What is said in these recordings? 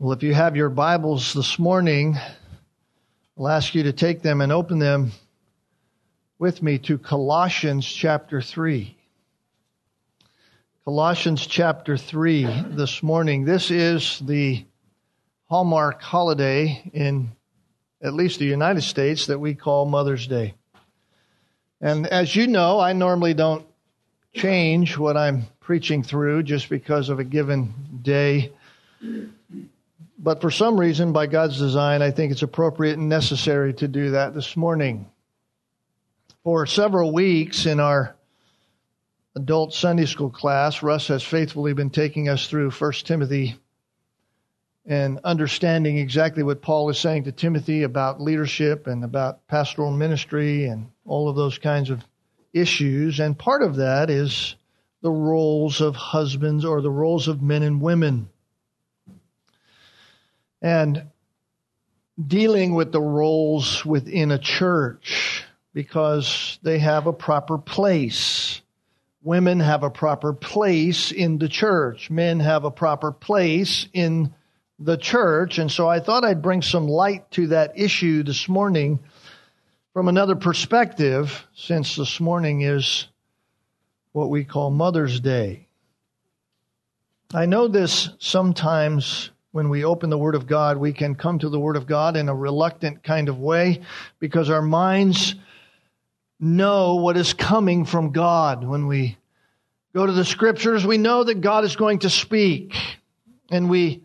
Well, if you have your Bibles this morning, I'll ask you to take them and open them with me to Colossians chapter 3. Colossians chapter 3 this morning. This is the hallmark holiday in at least the United States that we call Mother's Day. And as you know, I normally don't change what I'm preaching through just because of a given day. But for some reason, by God's design, I think it's appropriate and necessary to do that this morning. For several weeks in our adult Sunday school class, Russ has faithfully been taking us through 1 Timothy and understanding exactly what Paul is saying to Timothy about leadership and about pastoral ministry and all of those kinds of issues. And part of that is the roles of husbands or the roles of men and women and dealing with the roles within a church because they have a proper place. Women have a proper place in the church. Men have a proper place in the church. And so I thought I'd bring some light to that issue this morning from another perspective, since this morning is what we call Mother's Day. I know this sometimes when we open the Word of God, we can come to the Word of God in a reluctant kind of way because our minds know what is coming from God. When we go to the Scriptures, we know that God is going to speak. And we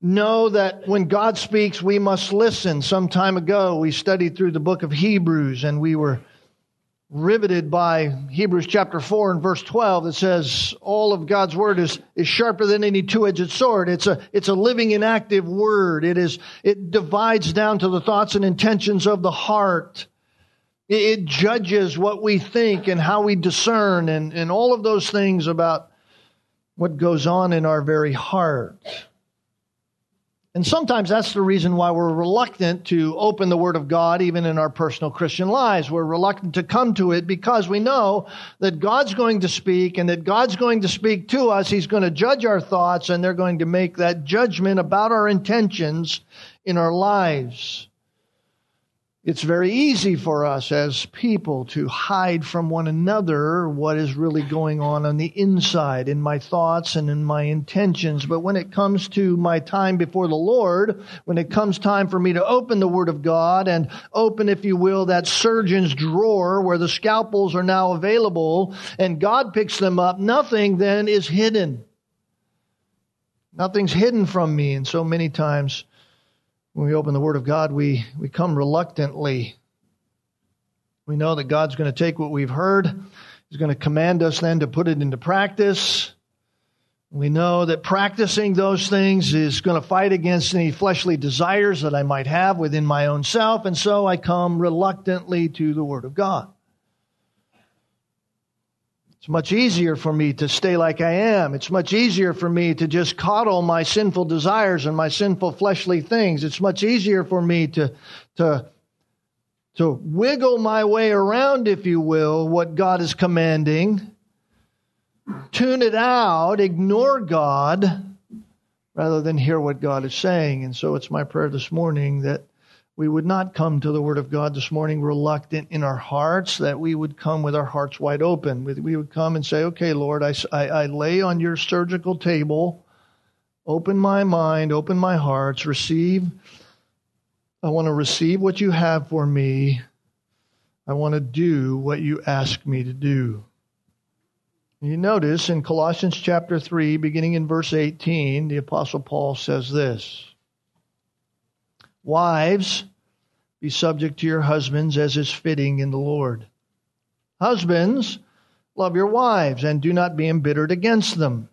know that when God speaks, we must listen. Some time ago, we studied through the book of Hebrews and we were riveted by Hebrews chapter 4 and verse 12 that says all of God's word is, is sharper than any two-edged sword. It's a, it's a living and active word. It is, it divides down to the thoughts and intentions of the heart. It, it judges what we think and how we discern and, and all of those things about what goes on in our very heart. And sometimes that's the reason why we're reluctant to open the Word of God even in our personal Christian lives. We're reluctant to come to it because we know that God's going to speak and that God's going to speak to us. He's going to judge our thoughts and they're going to make that judgment about our intentions in our lives. It's very easy for us as people to hide from one another what is really going on on the inside in my thoughts and in my intentions. But when it comes to my time before the Lord, when it comes time for me to open the Word of God and open, if you will, that surgeon's drawer where the scalpels are now available and God picks them up, nothing then is hidden. Nothing's hidden from me. And so many times, when we open the Word of God, we, we come reluctantly. We know that God's going to take what we've heard, He's going to command us then to put it into practice. We know that practicing those things is going to fight against any fleshly desires that I might have within my own self, and so I come reluctantly to the Word of God. It's much easier for me to stay like I am. It's much easier for me to just coddle my sinful desires and my sinful fleshly things. It's much easier for me to, to, to wiggle my way around, if you will, what God is commanding, tune it out, ignore God, rather than hear what God is saying. And so it's my prayer this morning that we would not come to the Word of God this morning reluctant in our hearts, that we would come with our hearts wide open. We would come and say, okay, Lord, I, I, lay on your surgical table, open my mind, open my hearts, receive. I want to receive what you have for me. I want to do what you ask me to do. You notice in Colossians chapter 3, beginning in verse 18, the Apostle Paul says this Wives, be subject to your husbands as is fitting in the Lord. Husbands, love your wives and do not be embittered against them.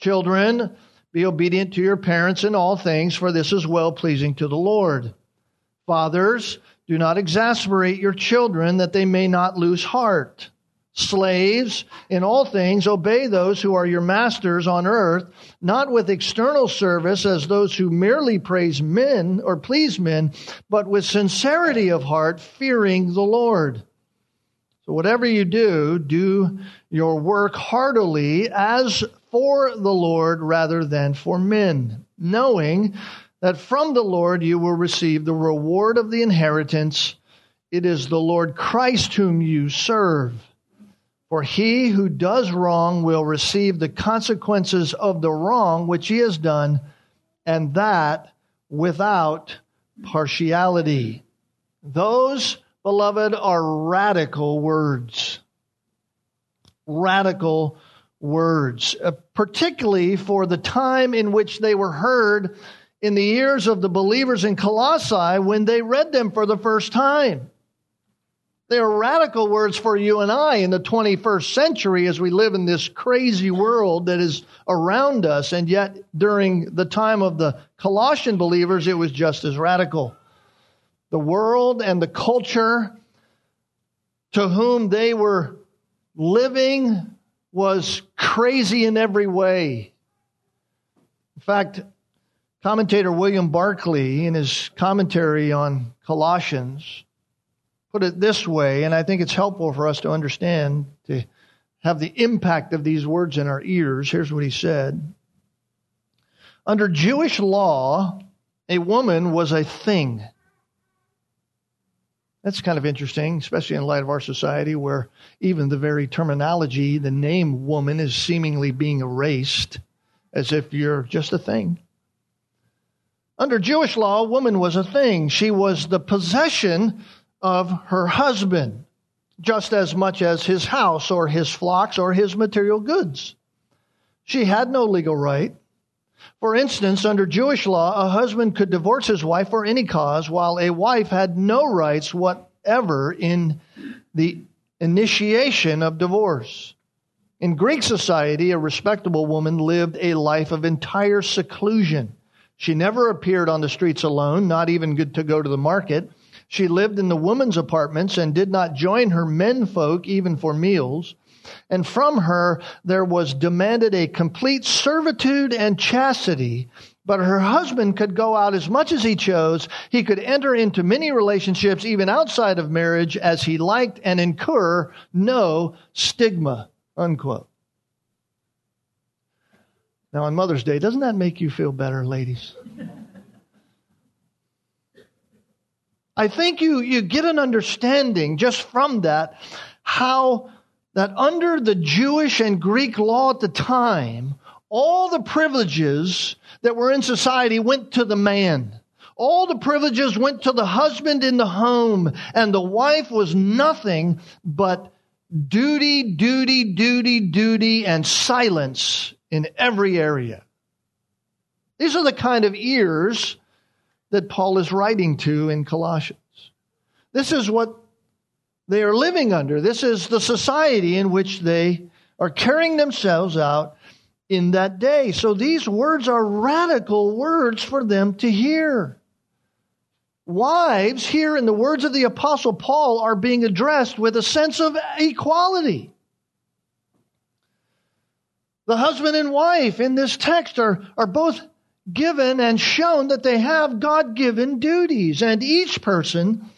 Children, be obedient to your parents in all things, for this is well pleasing to the Lord. Fathers, do not exasperate your children that they may not lose heart. Slaves, in all things, obey those who are your masters on earth, not with external service as those who merely praise men or please men, but with sincerity of heart, fearing the Lord. So whatever you do, do your work heartily as for the Lord rather than for men, knowing that from the Lord you will receive the reward of the inheritance. It is the Lord Christ whom you serve. For he who does wrong will receive the consequences of the wrong which he has done, and that without partiality. Those beloved, are radical words. Radical words, uh, particularly for the time in which they were heard in the ears of the believers in Colossae when they read them for the first time. They are radical words for you and I in the 21st century as we live in this crazy world that is around us. And yet, during the time of the Colossian believers, it was just as radical the world and the culture to whom they were living was crazy in every way. In fact, commentator William Barclay, in his commentary on Colossians, put it this way, and I think it's helpful for us to understand, to have the impact of these words in our ears. Here's what he said Under Jewish law, a woman was a thing. That's kind of interesting, especially in light of our society where even the very terminology, the name woman, is seemingly being erased as if you're just a thing. Under Jewish law, woman was a thing. She was the possession of her husband, just as much as his house or his flocks or his material goods. She had no legal right. For instance, under Jewish law, a husband could divorce his wife for any cause, while a wife had no rights whatever in the initiation of divorce. In Greek society, a respectable woman lived a life of entire seclusion. She never appeared on the streets alone, not even good to go to the market. She lived in the women's apartments and did not join her men folk even for meals and from her there was demanded a complete servitude and chastity. But her husband could go out as much as he chose. He could enter into many relationships, even outside of marriage, as he liked and incur no stigma. Unquote. Now, on Mother's Day, doesn't that make you feel better, ladies? I think you, you get an understanding just from that how that under the Jewish and Greek law at the time, all the privileges that were in society went to the man. All the privileges went to the husband in the home, and the wife was nothing but duty, duty, duty, duty, and silence in every area. These are the kind of ears that Paul is writing to in Colossians. This is what they are living under. This is the society in which they are carrying themselves out in that day. So these words are radical words for them to hear. Wives, here in the words of the Apostle Paul, are being addressed with a sense of equality. The husband and wife in this text are, are both given and shown that they have God given duties, and each person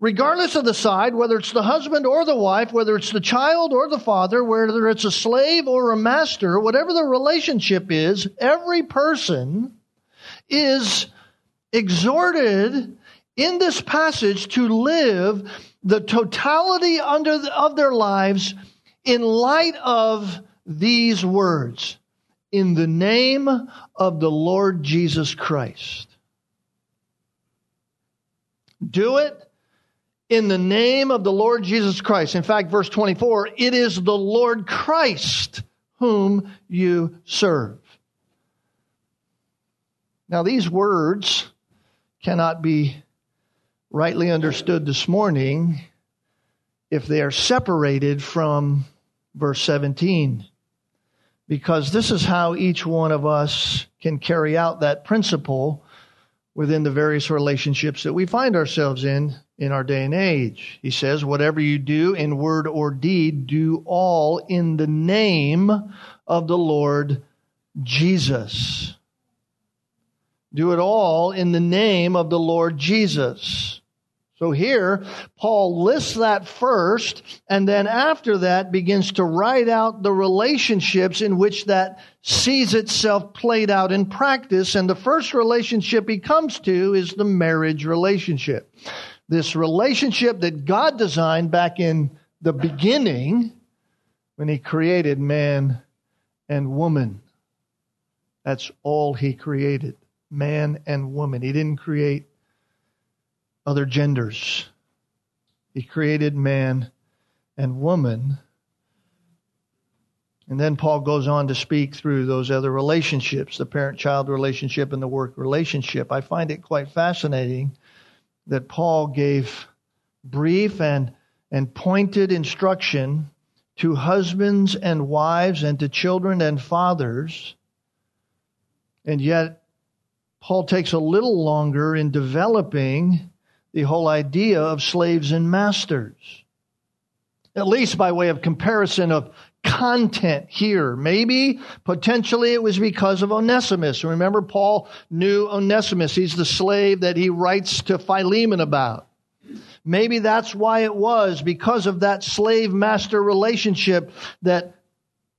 regardless of the side, whether it's the husband or the wife, whether it's the child or the father, whether it's a slave or a master, whatever the relationship is, every person is exhorted in this passage to live the totality under the, of their lives in light of these words in the name of the Lord Jesus Christ. Do it in the name of the Lord Jesus Christ. In fact, verse 24, it is the Lord Christ whom you serve. Now, these words cannot be rightly understood this morning if they are separated from verse 17, because this is how each one of us can carry out that principle within the various relationships that we find ourselves in in our day and age. He says, whatever you do in word or deed, do all in the name of the Lord Jesus. Do it all in the name of the Lord Jesus. So here, Paul lists that first, and then after that begins to write out the relationships in which that sees itself played out in practice. And the first relationship he comes to is the marriage relationship. This relationship that God designed back in the beginning when he created man and woman. That's all he created man and woman. He didn't create other genders. He created man and woman. And then Paul goes on to speak through those other relationships the parent child relationship and the work relationship. I find it quite fascinating that Paul gave brief and, and pointed instruction to husbands and wives and to children and fathers. And yet, Paul takes a little longer in developing the whole idea of slaves and masters. At least by way of comparison of content here. Maybe potentially it was because of Onesimus. Remember, Paul knew Onesimus. He's the slave that he writes to Philemon about. Maybe that's why it was because of that slave master relationship that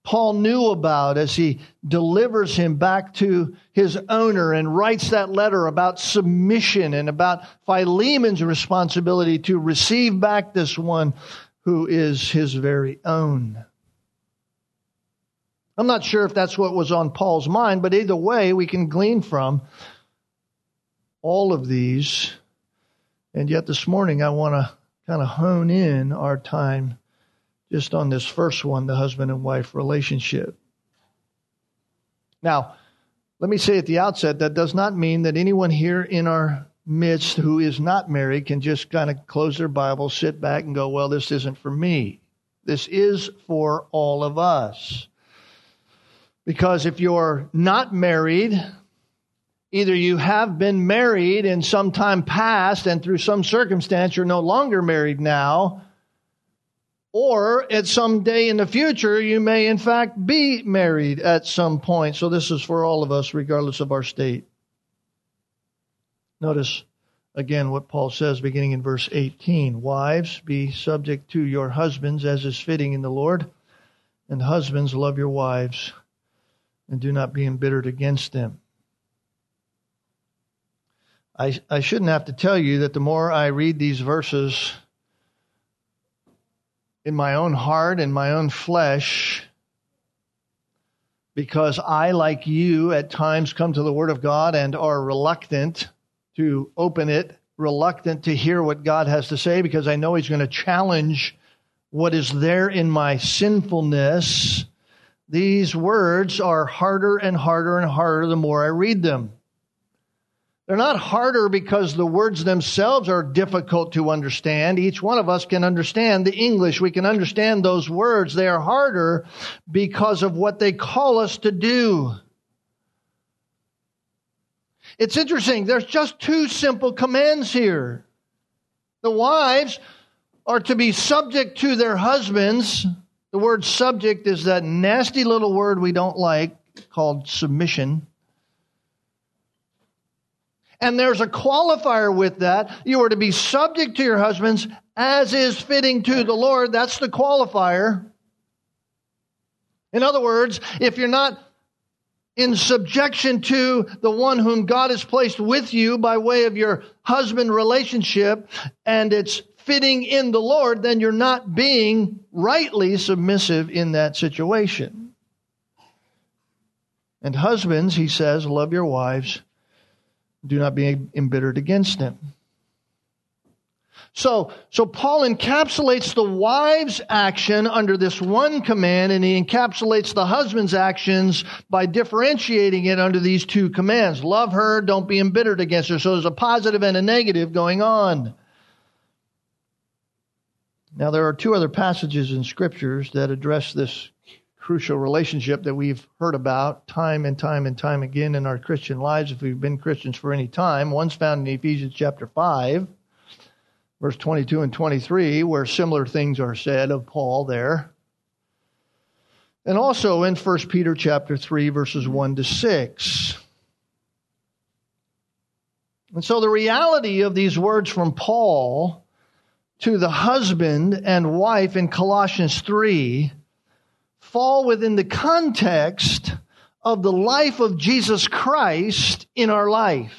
Paul knew about as he delivers him back to his owner and writes that letter about submission and about Philemon's responsibility to receive back this one who is his very own. I'm not sure if that's what was on Paul's mind, but either way, we can glean from all of these. And yet this morning, I want to kind of hone in our time just on this first one, the husband and wife relationship. Now, let me say at the outset that does not mean that anyone here in our midst who is not married can just kind of close their Bible, sit back, and go, well, this isn't for me. This is for all of us. Because if you're not married, either you have been married in some time past and through some circumstance you're no longer married now, or at some day in the future, you may in fact be married at some point. So this is for all of us, regardless of our state. Notice again what Paul says beginning in verse 18 Wives, be subject to your husbands as is fitting in the Lord, and husbands, love your wives, and do not be embittered against them. I, I shouldn't have to tell you that the more I read these verses, in my own heart and my own flesh because I, like you, at times come to the Word of God and are reluctant to open it, reluctant to hear what God has to say because I know He's going to challenge what is there in my sinfulness. These words are harder and harder and harder the more I read them. They're not harder because the words themselves are difficult to understand. Each one of us can understand the English. We can understand those words. They are harder because of what they call us to do. It's interesting. There's just two simple commands here. The wives are to be subject to their husbands. The word subject is that nasty little word we don't like called submission. And there's a qualifier with that. You are to be subject to your husbands as is fitting to the Lord. That's the qualifier. In other words, if you're not in subjection to the one whom God has placed with you by way of your husband relationship and it's fitting in the Lord, then you're not being rightly submissive in that situation. And husbands, he says, love your wives do not be embittered against him. So, so Paul encapsulates the wife's action under this one command and he encapsulates the husband's actions by differentiating it under these two commands. Love her, don't be embittered against her. So there's a positive and a negative going on. Now there are two other passages in scriptures that address this crucial relationship that we've heard about time and time and time again in our Christian lives if we've been Christians for any time. One's found in Ephesians chapter 5, verse 22 and 23, where similar things are said of Paul there. And also in 1 Peter chapter 3, verses 1 to 6. And so the reality of these words from Paul to the husband and wife in Colossians 3 fall within the context of the life of Jesus Christ in our life.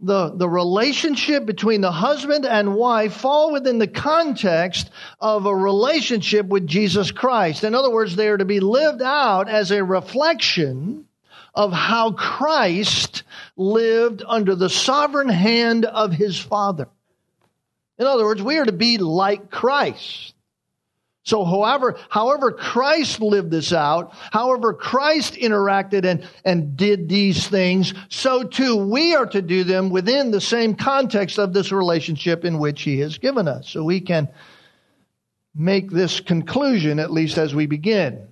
The, the relationship between the husband and wife fall within the context of a relationship with Jesus Christ. In other words, they are to be lived out as a reflection of how Christ lived under the sovereign hand of his Father. In other words, we are to be like Christ. So however, however Christ lived this out, however Christ interacted and, and did these things, so too we are to do them within the same context of this relationship in which he has given us. So we can make this conclusion, at least as we begin.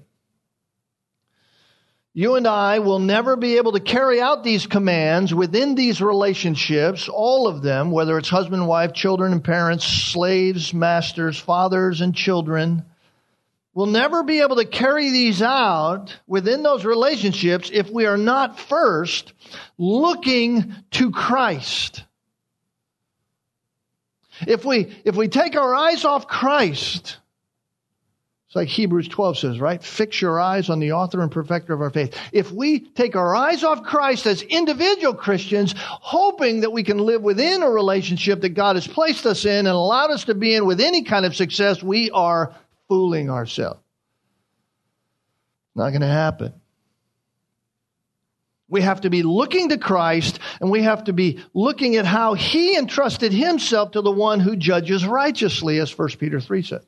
You and I will never be able to carry out these commands within these relationships, all of them, whether it's husband, wife, children and parents, slaves, masters, fathers and children. We'll never be able to carry these out within those relationships if we are not first looking to Christ. If we, if we take our eyes off Christ, like Hebrews 12 says, right? Fix your eyes on the author and perfecter of our faith. If we take our eyes off Christ as individual Christians, hoping that we can live within a relationship that God has placed us in and allowed us to be in with any kind of success, we are fooling ourselves. Not going to happen. We have to be looking to Christ and we have to be looking at how he entrusted himself to the one who judges righteously, as 1 Peter 3 says.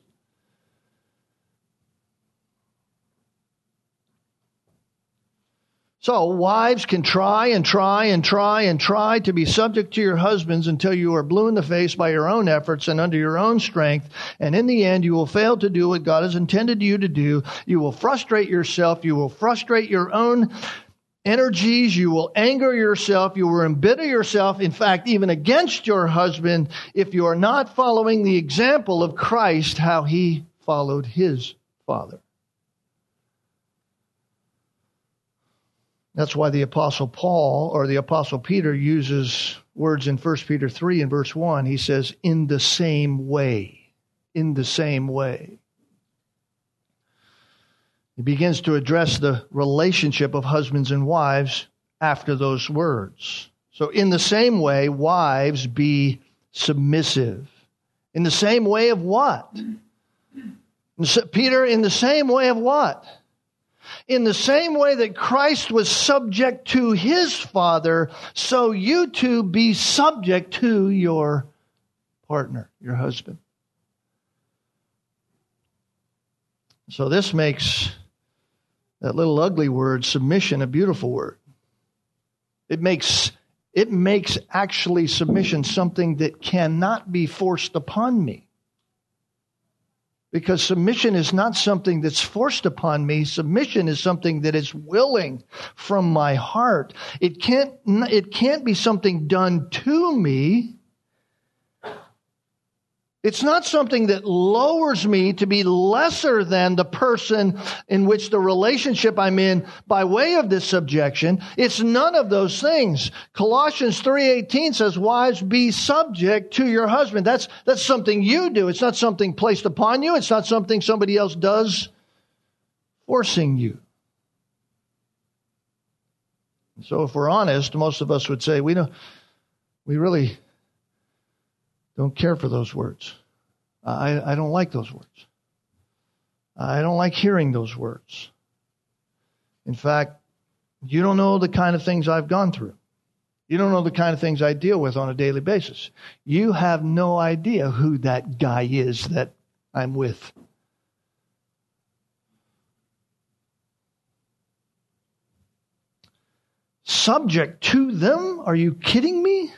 So, wives can try and try and try and try to be subject to your husbands until you are blue in the face by your own efforts and under your own strength. And in the end, you will fail to do what God has intended you to do. You will frustrate yourself. You will frustrate your own energies. You will anger yourself. You will embitter yourself, in fact, even against your husband, if you are not following the example of Christ, how he followed his father. That's why the Apostle Paul or the Apostle Peter uses words in 1 Peter 3 and verse 1. He says, in the same way. In the same way. He begins to address the relationship of husbands and wives after those words. So, in the same way, wives be submissive. In the same way of what? Peter, in the same way of what? In the same way that Christ was subject to his Father, so you too be subject to your partner, your husband. So this makes that little ugly word, submission, a beautiful word. It makes it makes actually submission something that cannot be forced upon me. Because submission is not something that's forced upon me. Submission is something that is willing from my heart. It can't, it can't be something done to me. It's not something that lowers me to be lesser than the person in which the relationship I'm in by way of this subjection. It's none of those things. Colossians 3:18 says, "Wives, be subject to your husband." That's that's something you do. It's not something placed upon you. It's not something somebody else does forcing you. So if we're honest, most of us would say we don't we really don't care for those words. I, I don't like those words. I don't like hearing those words. In fact, you don't know the kind of things I've gone through. You don't know the kind of things I deal with on a daily basis. You have no idea who that guy is that I'm with. Subject to them? Are you kidding me?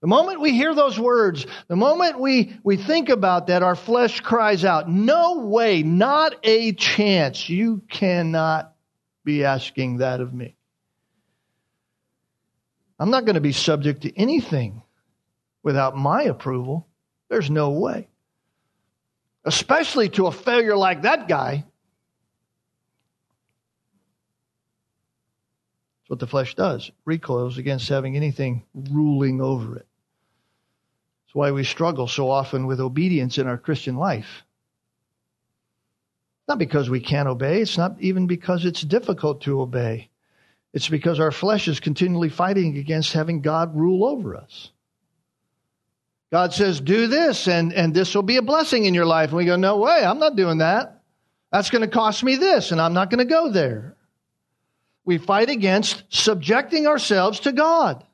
The moment we hear those words, the moment we, we think about that, our flesh cries out, No way, not a chance. You cannot be asking that of me. I'm not going to be subject to anything without my approval. There's no way. Especially to a failure like that guy. That's what the flesh does. recoils against having anything ruling over it. That's why we struggle so often with obedience in our Christian life. Not because we can't obey, it's not even because it's difficult to obey. It's because our flesh is continually fighting against having God rule over us. God says, do this and, and this will be a blessing in your life. And we go, no way, I'm not doing that. That's going to cost me this and I'm not going to go there. We fight against subjecting ourselves to God.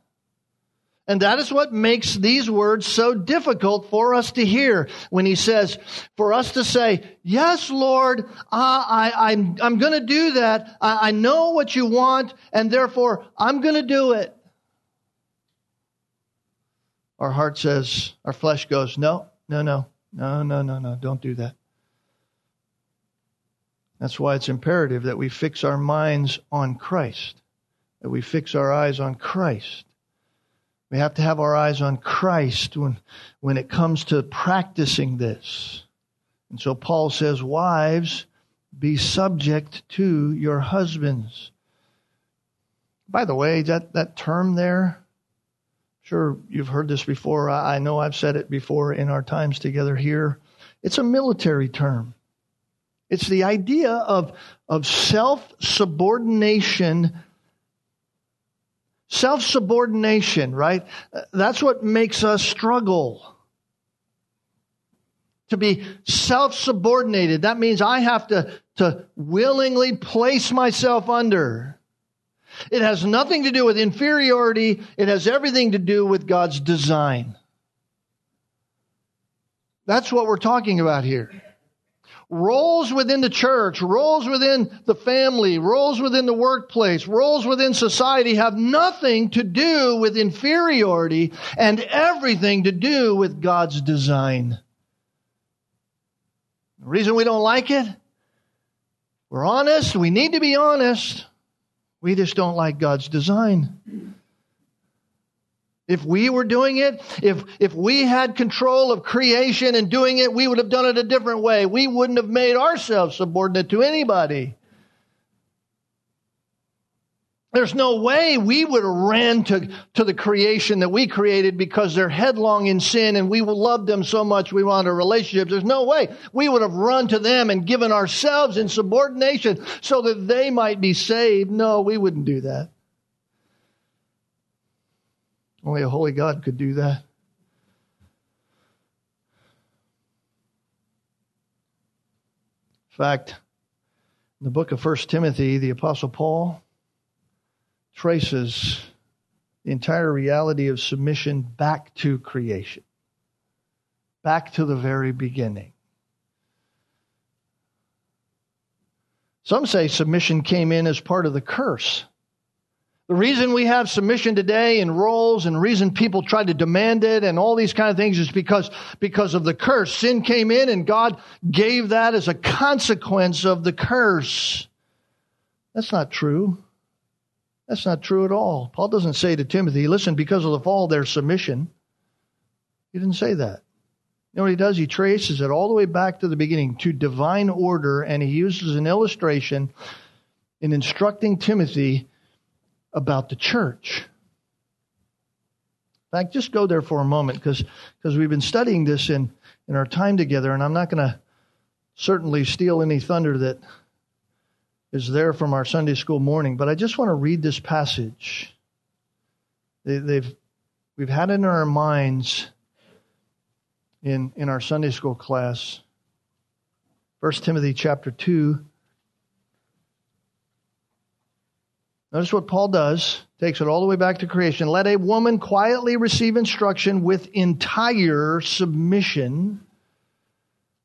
And that is what makes these words so difficult for us to hear when he says, for us to say, yes, Lord, I, I, I'm, I'm going to do that. I, I know what you want, and therefore I'm going to do it. Our heart says, our flesh goes, no, no, no, no, no, no, no, don't do that. That's why it's imperative that we fix our minds on Christ, that we fix our eyes on Christ. We have to have our eyes on Christ when, when it comes to practicing this. And so Paul says, Wives, be subject to your husbands. By the way, that, that term there, sure you've heard this before. I know I've said it before in our times together here. It's a military term. It's the idea of, of self subordination Self subordination, right? Uh, that's what makes us struggle. To be self subordinated, that means I have to, to willingly place myself under. It has nothing to do with inferiority, it has everything to do with God's design. That's what we're talking about here roles within the church, roles within the family, roles within the workplace, roles within society have nothing to do with inferiority and everything to do with God's design. The reason we don't like it, we're honest, we need to be honest. We just don't like God's design. If we were doing it, if, if we had control of creation and doing it, we would have done it a different way. We wouldn't have made ourselves subordinate to anybody. There's no way we would have ran to, to the creation that we created because they're headlong in sin and we love them so much we want a relationship. There's no way we would have run to them and given ourselves in subordination so that they might be saved. No, we wouldn't do that. Only a holy God could do that. In fact, in the book of 1 Timothy, the Apostle Paul traces the entire reality of submission back to creation, back to the very beginning. Some say submission came in as part of the curse the reason we have submission today and roles and reason people try to demand it and all these kind of things is because, because of the curse. Sin came in and God gave that as a consequence of the curse. That's not true. That's not true at all. Paul doesn't say to Timothy, listen, because of the fall, there's submission. He didn't say that. You know what he does? He traces it all the way back to the beginning, to divine order, and he uses an illustration in instructing Timothy about the church. In fact, just go there for a moment because we've been studying this in, in our time together, and I'm not going to certainly steal any thunder that is there from our Sunday school morning, but I just want to read this passage. They, they've, we've had it in our minds in, in our Sunday school class. 1 Timothy chapter 2, Notice what Paul does, takes it all the way back to creation. Let a woman quietly receive instruction with entire submission.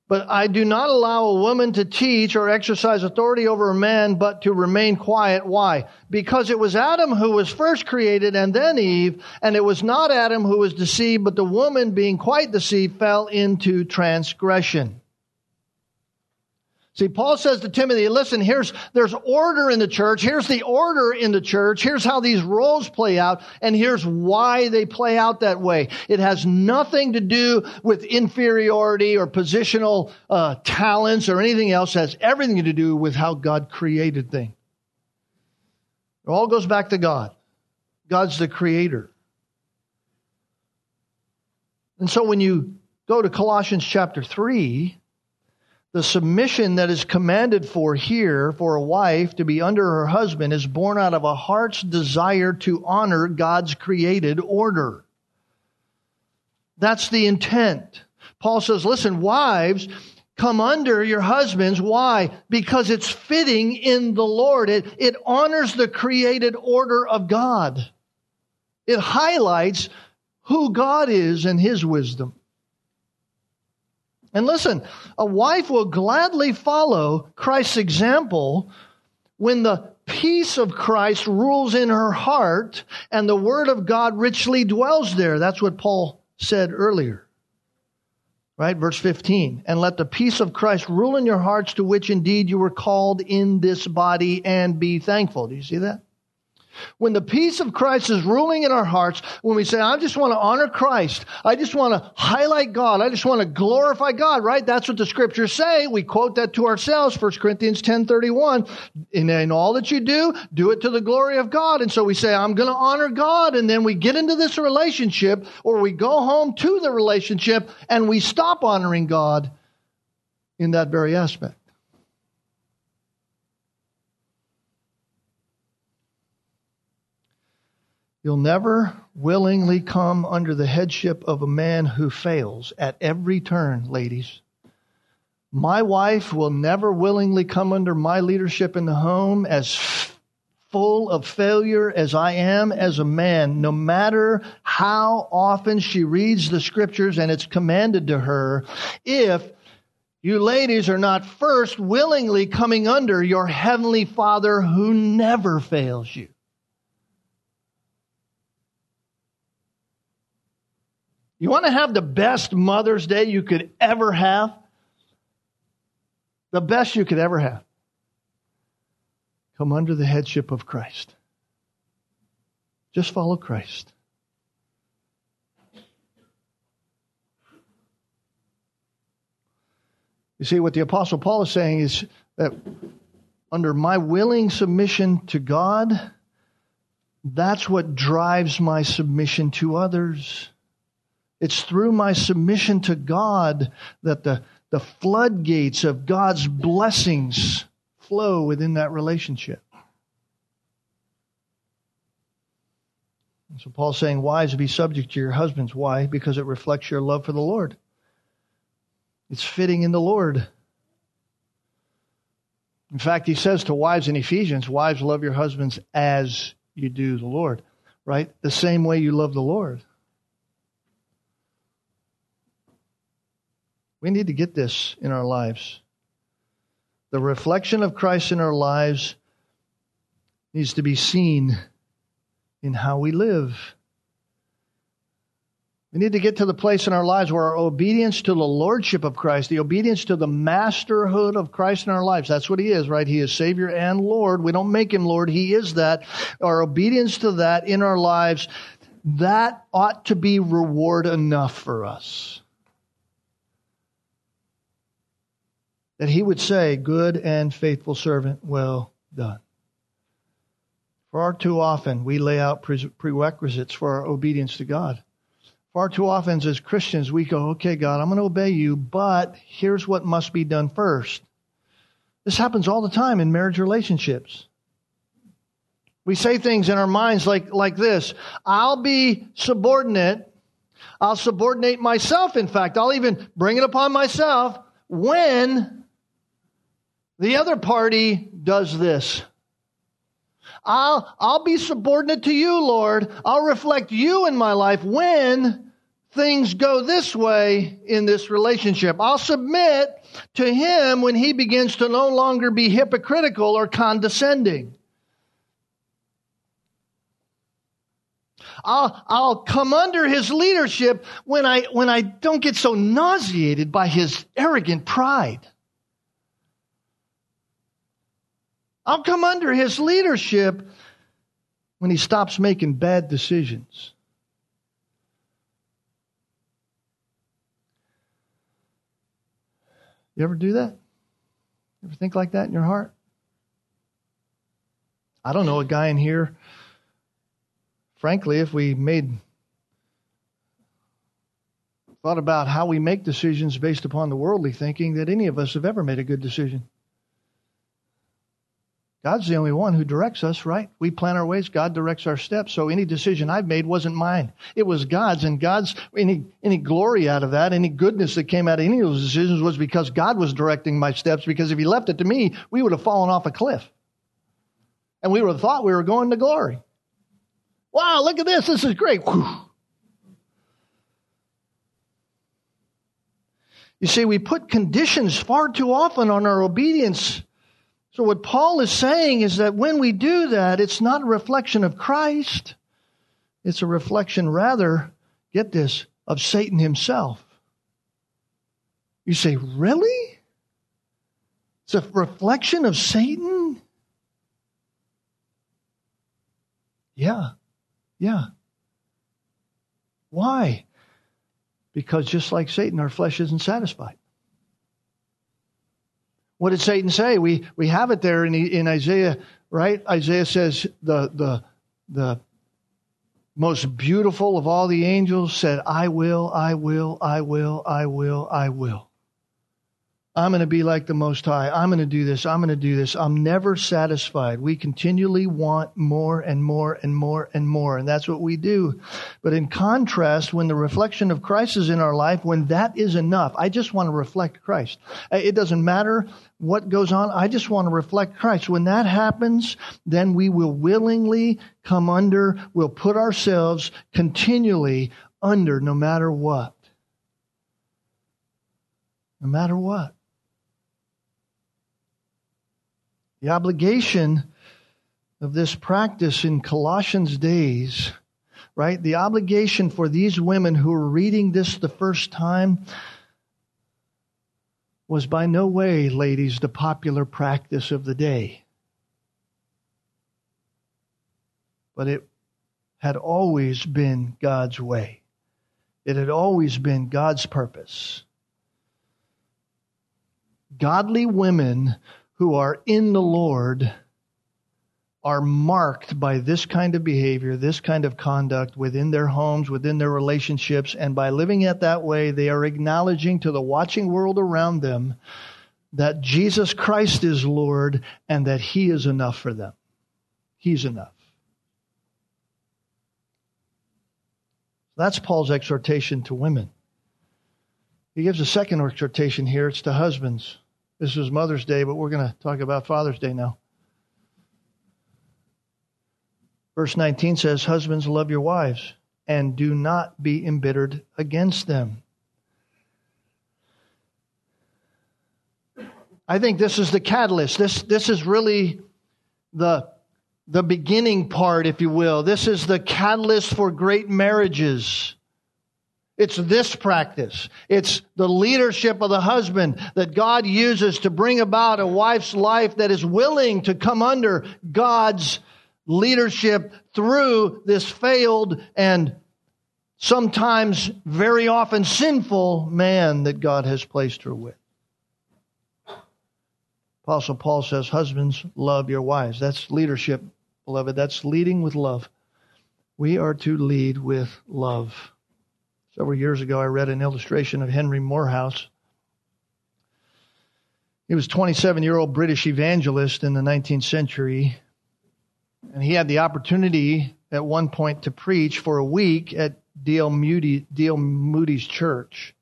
But I do not allow a woman to teach or exercise authority over a man, but to remain quiet. Why? Because it was Adam who was first created and then Eve, and it was not Adam who was deceived, but the woman being quite deceived fell into transgression. See, Paul says to Timothy, listen, here's, there's order in the church. Here's the order in the church. Here's how these roles play out. And here's why they play out that way. It has nothing to do with inferiority or positional uh, talents or anything else. It has everything to do with how God created things. It all goes back to God. God's the creator. And so when you go to Colossians chapter 3, the submission that is commanded for here for a wife to be under her husband is born out of a heart's desire to honor God's created order. That's the intent. Paul says, listen, wives, come under your husbands. Why? Because it's fitting in the Lord. It, it honors the created order of God. It highlights who God is and his wisdom. And listen, a wife will gladly follow Christ's example when the peace of Christ rules in her heart and the word of God richly dwells there. That's what Paul said earlier. Right? Verse 15. And let the peace of Christ rule in your hearts to which indeed you were called in this body and be thankful. Do you see that? When the peace of Christ is ruling in our hearts, when we say, I just want to honor Christ, I just want to highlight God, I just want to glorify God, right? That's what the scriptures say. We quote that to ourselves, 1 Corinthians 10 31. And in all that you do, do it to the glory of God. And so we say, I'm going to honor God. And then we get into this relationship, or we go home to the relationship, and we stop honoring God in that very aspect. You'll never willingly come under the headship of a man who fails at every turn, ladies. My wife will never willingly come under my leadership in the home as full of failure as I am as a man, no matter how often she reads the scriptures and it's commanded to her, if you ladies are not first willingly coming under your heavenly father who never fails you. You want to have the best Mother's Day you could ever have? The best you could ever have. Come under the headship of Christ. Just follow Christ. You see, what the Apostle Paul is saying is that under my willing submission to God, that's what drives my submission to others. It's through my submission to God that the, the floodgates of God's blessings flow within that relationship. So Paul's saying, Wives, be subject to your husbands. Why? Because it reflects your love for the Lord. It's fitting in the Lord. In fact, he says to wives in Ephesians, Wives, love your husbands as you do the Lord, right? The same way you love the Lord. We need to get this in our lives. The reflection of Christ in our lives needs to be seen in how we live. We need to get to the place in our lives where our obedience to the lordship of Christ, the obedience to the masterhood of Christ in our lives, that's what he is, right? He is Savior and Lord. We don't make him Lord, he is that. Our obedience to that in our lives, that ought to be reward enough for us. That he would say, Good and faithful servant, well done. Far too often we lay out prerequisites for our obedience to God. Far too often as Christians we go, okay, God, I'm going to obey you, but here's what must be done first. This happens all the time in marriage relationships. We say things in our minds like, like this I'll be subordinate. I'll subordinate myself, in fact. I'll even bring it upon myself when the other party does this. I'll, I'll be subordinate to you, Lord. I'll reflect you in my life when things go this way in this relationship. I'll submit to him when he begins to no longer be hypocritical or condescending. I'll, I'll come under his leadership when I, when I don't get so nauseated by his arrogant pride. I'll come under his leadership when he stops making bad decisions. You ever do that? Ever think like that in your heart? I don't know a guy in here, frankly, if we made thought about how we make decisions based upon the worldly thinking, that any of us have ever made a good decision. God's the only one who directs us, right? We plan our ways, God directs our steps. So any decision I've made wasn't mine. It was God's, and God's any any glory out of that, any goodness that came out of any of those decisions was because God was directing my steps, because if he left it to me, we would have fallen off a cliff. And we would have thought we were going to glory. Wow, look at this. This is great. Whew. You see, we put conditions far too often on our obedience so, what Paul is saying is that when we do that, it's not a reflection of Christ. It's a reflection, rather, get this, of Satan himself. You say, really? It's a reflection of Satan? Yeah, yeah. Why? Because just like Satan, our flesh isn't satisfied. What did Satan say? We, we have it there in, in Isaiah, right? Isaiah says the, the, the most beautiful of all the angels said, I will, I will, I will, I will, I will. I'm going to be like the Most High. I'm going to do this. I'm going to do this. I'm never satisfied. We continually want more and more and more and more. And that's what we do. But in contrast, when the reflection of Christ is in our life, when that is enough, I just want to reflect Christ. It doesn't matter what goes on. I just want to reflect Christ. When that happens, then we will willingly come under, we'll put ourselves continually under no matter what. No matter what. The obligation of this practice in Colossians days, right? The obligation for these women who are reading this the first time was by no way, ladies, the popular practice of the day. But it had always been God's way. It had always been God's purpose. Godly women who are in the Lord are marked by this kind of behavior, this kind of conduct within their homes, within their relationships, and by living it that way, they are acknowledging to the watching world around them that Jesus Christ is Lord and that He is enough for them. He's enough. That's Paul's exhortation to women. He gives a second exhortation here. It's to husbands. This is Mother's Day, but we're going to talk about Father's Day now. Verse 19 says, Husbands, love your wives and do not be embittered against them. I think this is the catalyst. This, this is really the, the beginning part, if you will. This is the catalyst for great marriages. It's this practice. It's the leadership of the husband that God uses to bring about a wife's life that is willing to come under God's leadership through this failed and sometimes very often sinful man that God has placed her with. Apostle Paul says, Husbands, love your wives. That's leadership, beloved. That's leading with love. We are to lead with love. Several years ago, I read an illustration of Henry Moorhouse. He was a 27 year old British evangelist in the 19th century, and he had the opportunity at one point to preach for a week at D.L. Moody, D.L. Moody's church.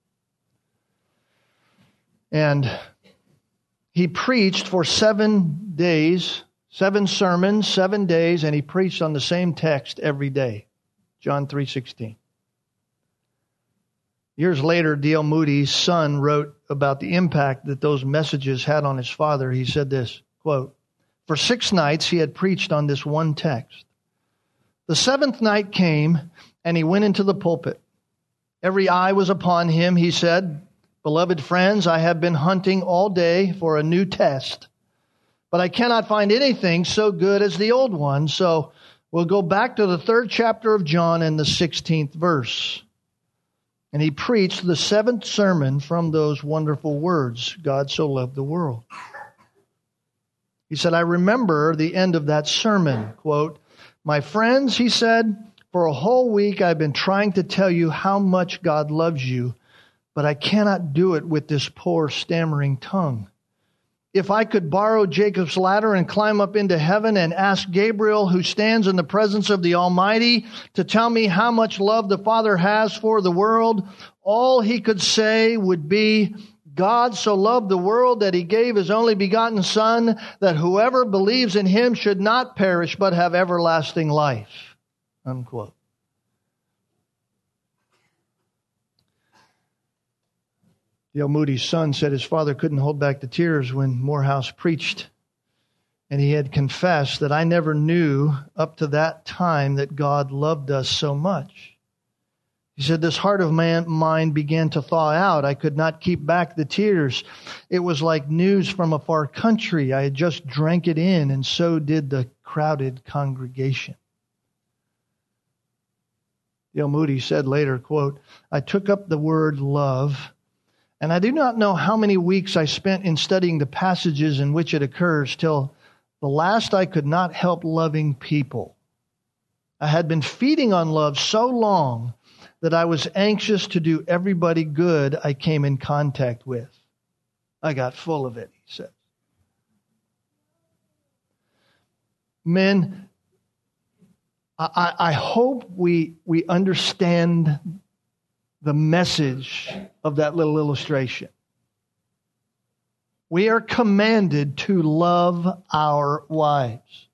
And he preached for seven days, seven sermons, seven days, and he preached on the same text every day. John 3:16. Years later, D.L. Moody's son wrote about the impact that those messages had on his father. He said this quote, For six nights he had preached on this one text. The seventh night came, and he went into the pulpit. Every eye was upon him. He said, Beloved friends, I have been hunting all day for a new test, but I cannot find anything so good as the old one. So we'll go back to the third chapter of John and the 16th verse. And he preached the seventh sermon from those wonderful words God so loved the world. He said, I remember the end of that sermon. Quote, My friends, he said, for a whole week I've been trying to tell you how much God loves you, but I cannot do it with this poor stammering tongue. If I could borrow Jacob's ladder and climb up into heaven and ask Gabriel, who stands in the presence of the Almighty, to tell me how much love the Father has for the world, all he could say would be, God so loved the world that he gave his only begotten Son, that whoever believes in him should not perish but have everlasting life. Unquote. D.L. Moody's son said his father couldn't hold back the tears when Moorhouse preached. And he had confessed that I never knew up to that time that God loved us so much. He said, This heart of man, mine began to thaw out. I could not keep back the tears. It was like news from a far country. I had just drank it in, and so did the crowded congregation. D.L. Moody said later, quote, I took up the word love and I do not know how many weeks I spent in studying the passages in which it occurs till the last I could not help loving people. I had been feeding on love so long that I was anxious to do everybody good I came in contact with. I got full of it, he said. Men, I, I hope we, we understand the message of that little illustration. We are commanded to love our wives.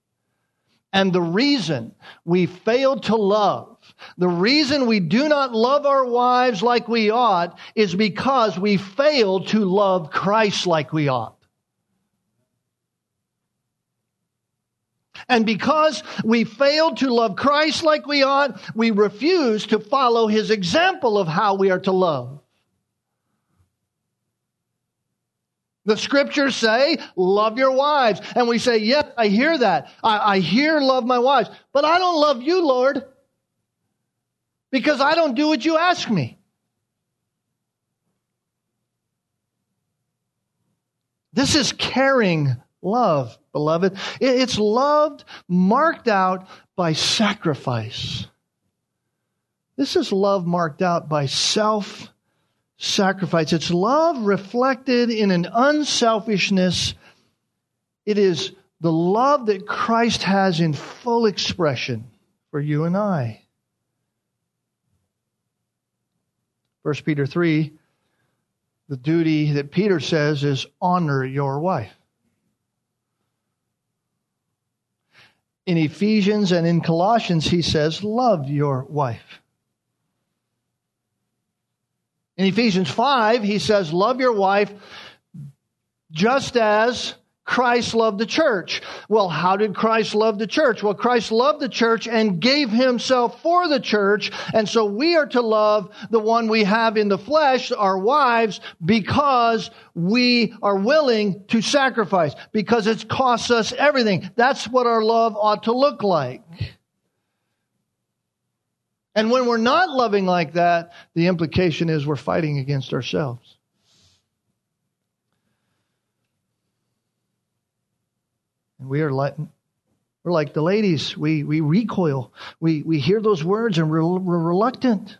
And the reason we fail to love, the reason we do not love our wives like we ought, is because we fail to love Christ like we ought. And because we failed to love Christ like we ought, we refuse to follow his example of how we are to love. The scriptures say, love your wives. And we say, yes, I hear that. I, I hear love my wives. But I don't love you, Lord, because I don't do what you ask me. This is caring love, beloved. It's loved, marked out by sacrifice. This is love marked out by self sacrifice. It's love reflected in an unselfishness. It is the love that Christ has in full expression for you and I. 1 Peter 3, the duty that Peter says is honor your wife. In Ephesians and in Colossians, he says, Love your wife. In Ephesians 5, he says, Love your wife just as Christ loved the church. Well, how did Christ love the church? Well, Christ loved the church and gave himself for the church. And so we are to love the one we have in the flesh, our wives, because we are willing to sacrifice, because it costs us everything. That's what our love ought to look like. And when we're not loving like that, the implication is we're fighting against ourselves. And we are like, we're like the ladies. We, we recoil. We, we hear those words and we're, reluctant.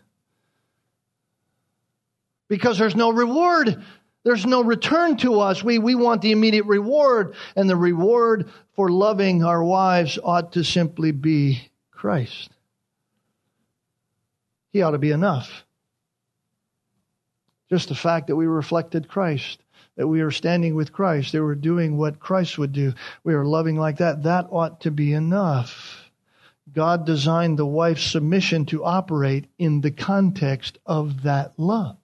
Because there's no reward. There's no return to us. We, we want the immediate reward. And the reward for loving our wives ought to simply be Christ. He ought to be enough. Just the fact that we reflected Christ that we are standing with Christ, that we're doing what Christ would do, we are loving like that, that ought to be enough. God designed the wife's submission to operate in the context of that love.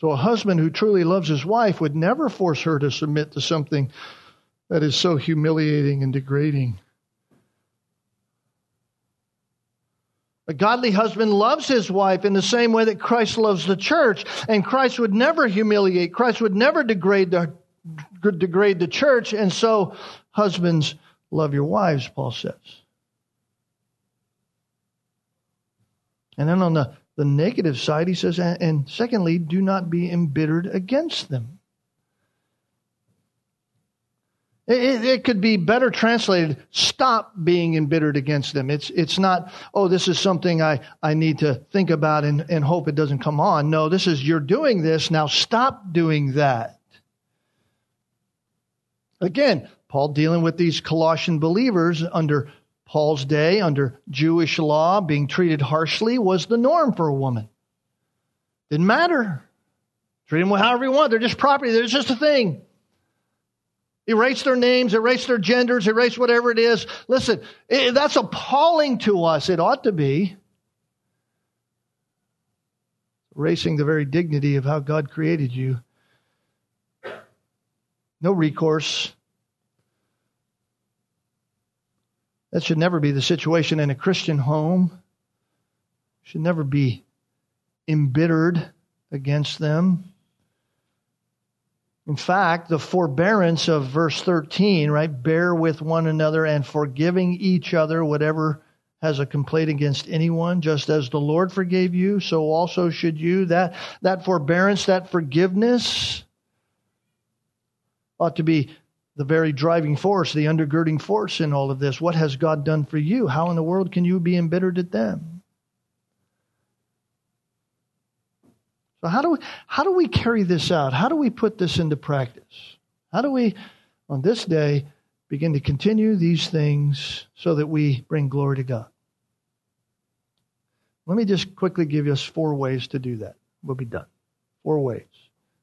So a husband who truly loves his wife would never force her to submit to something that is so humiliating and degrading. A godly husband loves his wife in the same way that Christ loves the church. And Christ would never humiliate. Christ would never degrade the, degrade the church. And so, husbands, love your wives, Paul says. And then on the the negative side, he says, and, and secondly, do not be embittered against them. It, it, could be better translated, stop being embittered against them. It's, it's not, oh, this is something I, I need to think about and, and hope it doesn't come on. No, this is, you're doing this, now stop doing that. Again, Paul dealing with these Colossian believers under Paul's day, under Jewish law, being treated harshly was the norm for a woman. Didn't matter. Treat them however you want. They're just property. They're just a thing. Erase their names, erase their genders, erase whatever it is. Listen, it, that's appalling to us. It ought to be. Erasing the very dignity of how God created you. No recourse. That should never be the situation in a Christian home. Should never be embittered against them. In fact, the forbearance of verse 13, right? Bear with one another and forgiving each other whatever has a complaint against anyone, just as the Lord forgave you, so also should you. That, that forbearance, that forgiveness ought to be the very driving force, the undergirding force in all of this. What has God done for you? How in the world can you be embittered at them? So how do we, how do we carry this out? How do we put this into practice? How do we, on this day, begin to continue these things so that we bring glory to God? Let me just quickly give us four ways to do that. We'll be done. Four ways.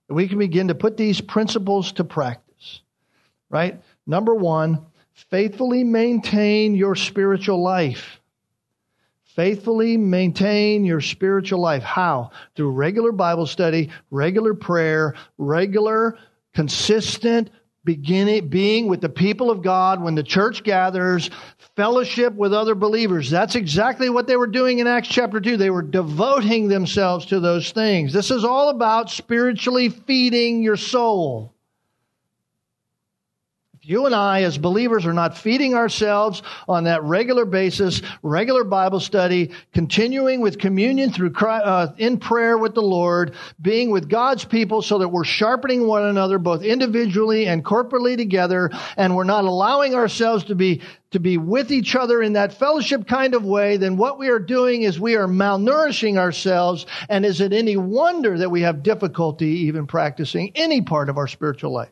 that We can begin to put these principles to practice. Right? Number one, faithfully maintain your spiritual life. Faithfully maintain your spiritual life. How? Through regular Bible study, regular prayer, regular, consistent beginning, being with the people of God when the church gathers, fellowship with other believers. That's exactly what they were doing in Acts chapter 2. They were devoting themselves to those things. This is all about spiritually feeding your soul you and I, as believers, are not feeding ourselves on that regular basis, regular Bible study, continuing with communion through uh, in prayer with the Lord, being with God's people, so that we're sharpening one another both individually and corporately together, and we're not allowing ourselves to be to be with each other in that fellowship kind of way, then what we are doing is we are malnourishing ourselves. And is it any wonder that we have difficulty even practicing any part of our spiritual life?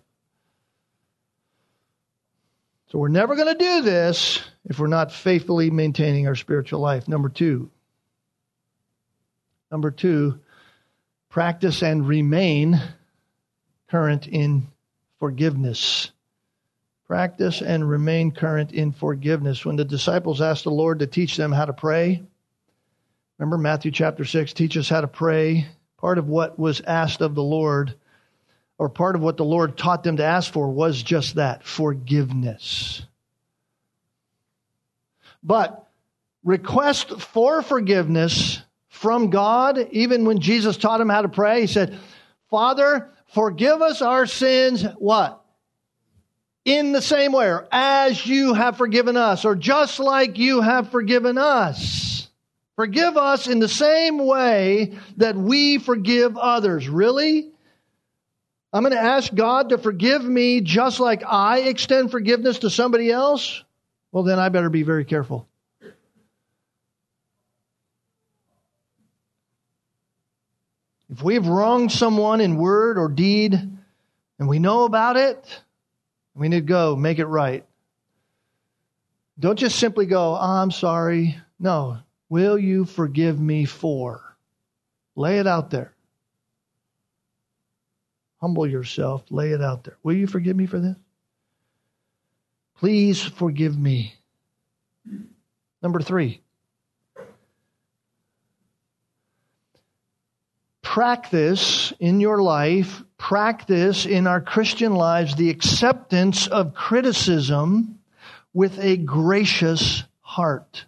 So we're never going to do this if we're not faithfully maintaining our spiritual life. Number two. Number two, practice and remain current in forgiveness. Practice and remain current in forgiveness. When the disciples asked the Lord to teach them how to pray, remember Matthew chapter 6, teach us how to pray. Part of what was asked of the Lord or part of what the Lord taught them to ask for was just that forgiveness. But request for forgiveness from God, even when Jesus taught him how to pray, he said, Father, forgive us our sins, what? In the same way, or as you have forgiven us, or just like you have forgiven us. Forgive us in the same way that we forgive others. Really? I'm going to ask God to forgive me just like I extend forgiveness to somebody else? Well, then I better be very careful. If we've wronged someone in word or deed and we know about it, we need to go make it right. Don't just simply go, I'm sorry. No. Will you forgive me for? Lay it out there. Humble yourself, lay it out there. Will you forgive me for this? Please forgive me. Number three, practice in your life, practice in our Christian lives the acceptance of criticism with a gracious heart.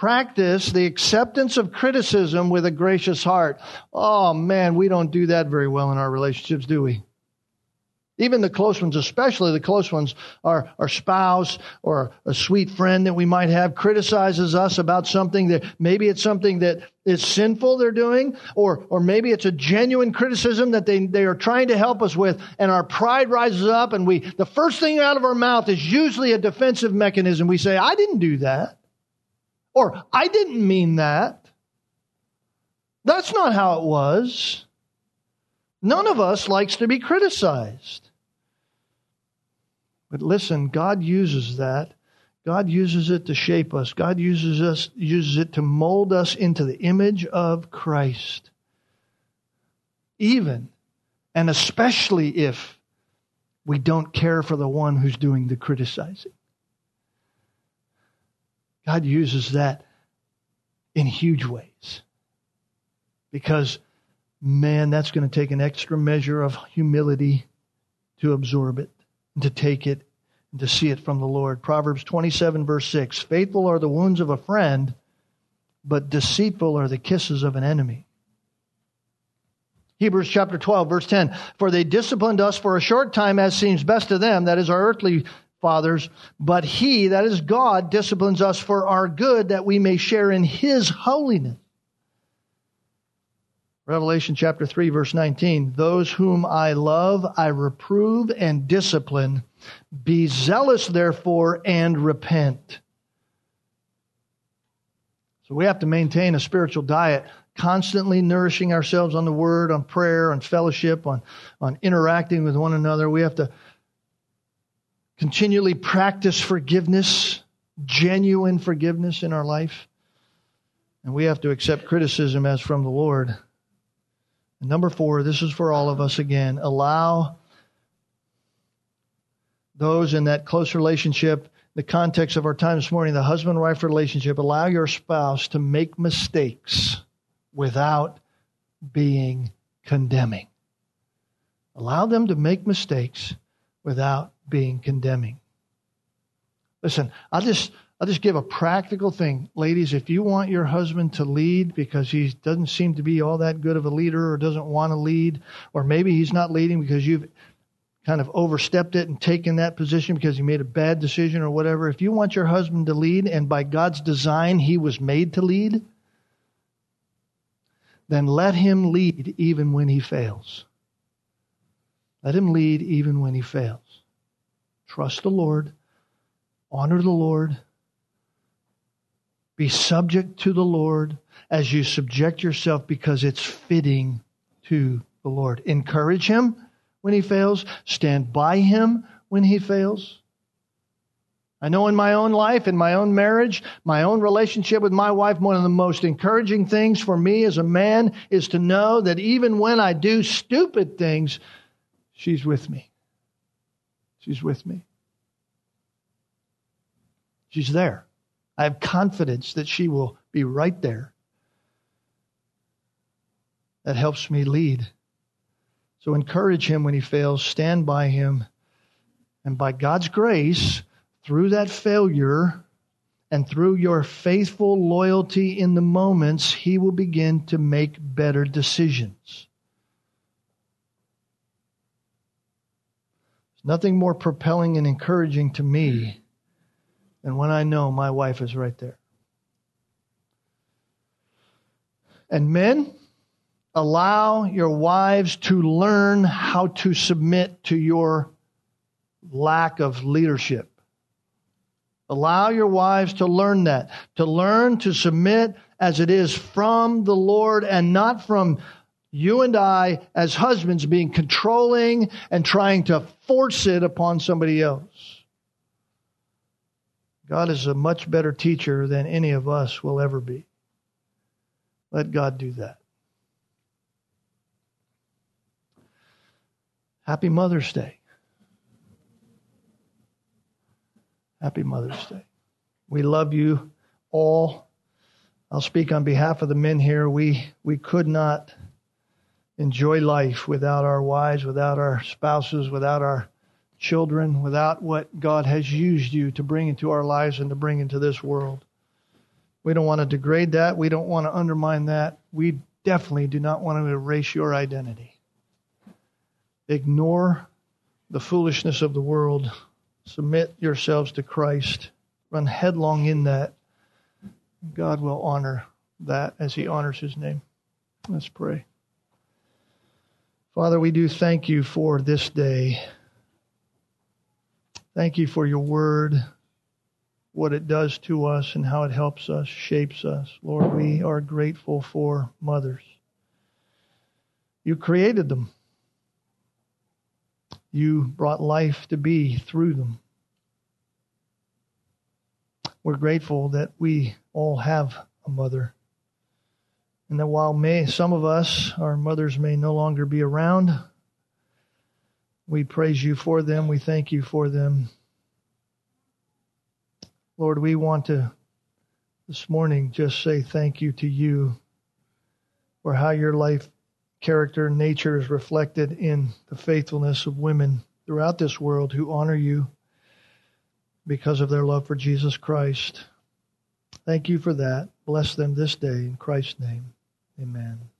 Practice the acceptance of criticism with a gracious heart. Oh man, we don't do that very well in our relationships, do we? Even the close ones, especially the close ones, our, our spouse or a sweet friend that we might have criticizes us about something that maybe it's something that is sinful they're doing, or, or maybe it's a genuine criticism that they, they are trying to help us with, and our pride rises up, and we, the first thing out of our mouth is usually a defensive mechanism. We say, I didn't do that. Or, I didn't mean that. That's not how it was. None of us likes to be criticized. But listen, God uses that. God uses it to shape us. God uses us uses it to mold us into the image of Christ. Even and especially if we don't care for the one who's doing the criticizing. God uses that in huge ways. Because, man, that's going to take an extra measure of humility to absorb it, and to take it, and to see it from the Lord. Proverbs 27, verse 6 Faithful are the wounds of a friend, but deceitful are the kisses of an enemy. Hebrews chapter 12, verse 10 For they disciplined us for a short time as seems best to them, that is, our earthly fathers, but he, that is God, disciplines us for our good that we may share in his holiness. Revelation chapter 3, verse 19 Those whom I love, I reprove and discipline. Be zealous, therefore, and repent. So we have to maintain a spiritual diet, constantly nourishing ourselves on the word, on prayer, on fellowship, on, on interacting with one another. We have to continually practice forgiveness, genuine forgiveness in our life. And we have to accept criticism as from the Lord. And number four, this is for all of us again. Allow those in that close relationship, the context of our time this morning, the husband wife relationship, allow your spouse to make mistakes without being condemning. Allow them to make mistakes without being condemning. Listen, I'll just I'll just give a practical thing. Ladies, if you want your husband to lead because he doesn't seem to be all that good of a leader or doesn't want to lead, or maybe he's not leading because you've kind of overstepped it and taken that position because he made a bad decision or whatever. If you want your husband to lead and by God's design he was made to lead, then let him lead even when he fails. Let him lead even when he fails. Trust the Lord. Honor the Lord. Be subject to the Lord as you subject yourself because it's fitting to the Lord. Encourage him when he fails. Stand by him when he fails. I know in my own life, in my own marriage, my own relationship with my wife, one of the most encouraging things for me as a man is to know that even when I do stupid things, she's with me. She's with me. She's there. I have confidence that she will be right there. That helps me lead. So encourage him when he fails, stand by him, and by God's grace, through that failure and through your faithful loyalty in the moments, he will begin to make better decisions. Nothing more propelling and encouraging to me hmm. than when I know my wife is right there. And men, allow your wives to learn how to submit to your lack of leadership. Allow your wives to learn that, to learn to submit as it is from the Lord and not from you and I, as husbands, being controlling and trying to force it upon somebody else. God is a much better teacher than any of us will ever be. Let God do that. Happy Mother's Day. Happy Mother's Day. We love you all. I'll speak on behalf of the men here. We, we could not enjoy life without our wives, without our spouses, without our children, without what God has used you to bring into our lives and to bring into this world. We don't want to degrade that. We don't want to undermine that. We definitely do not want to erase your identity. Ignore the foolishness of the world. Submit yourselves to Christ. Run headlong in that. God will honor that as he honors his name. Let's pray. Father, we do thank you for this day. Thank you for your word, what it does to us, and how it helps us, shapes us. Lord, we are grateful for mothers. You created them, you brought life to be through them. We're grateful that we all have a mother. And that while may some of us, our mothers may no longer be around, we praise you for them. We thank you for them. Lord, we want to this morning just say thank you to you for how your life, character, nature is reflected in the faithfulness of women throughout this world who honor you because of their love for Jesus Christ. Thank you for that. Bless them this day in Christ's name. Amen.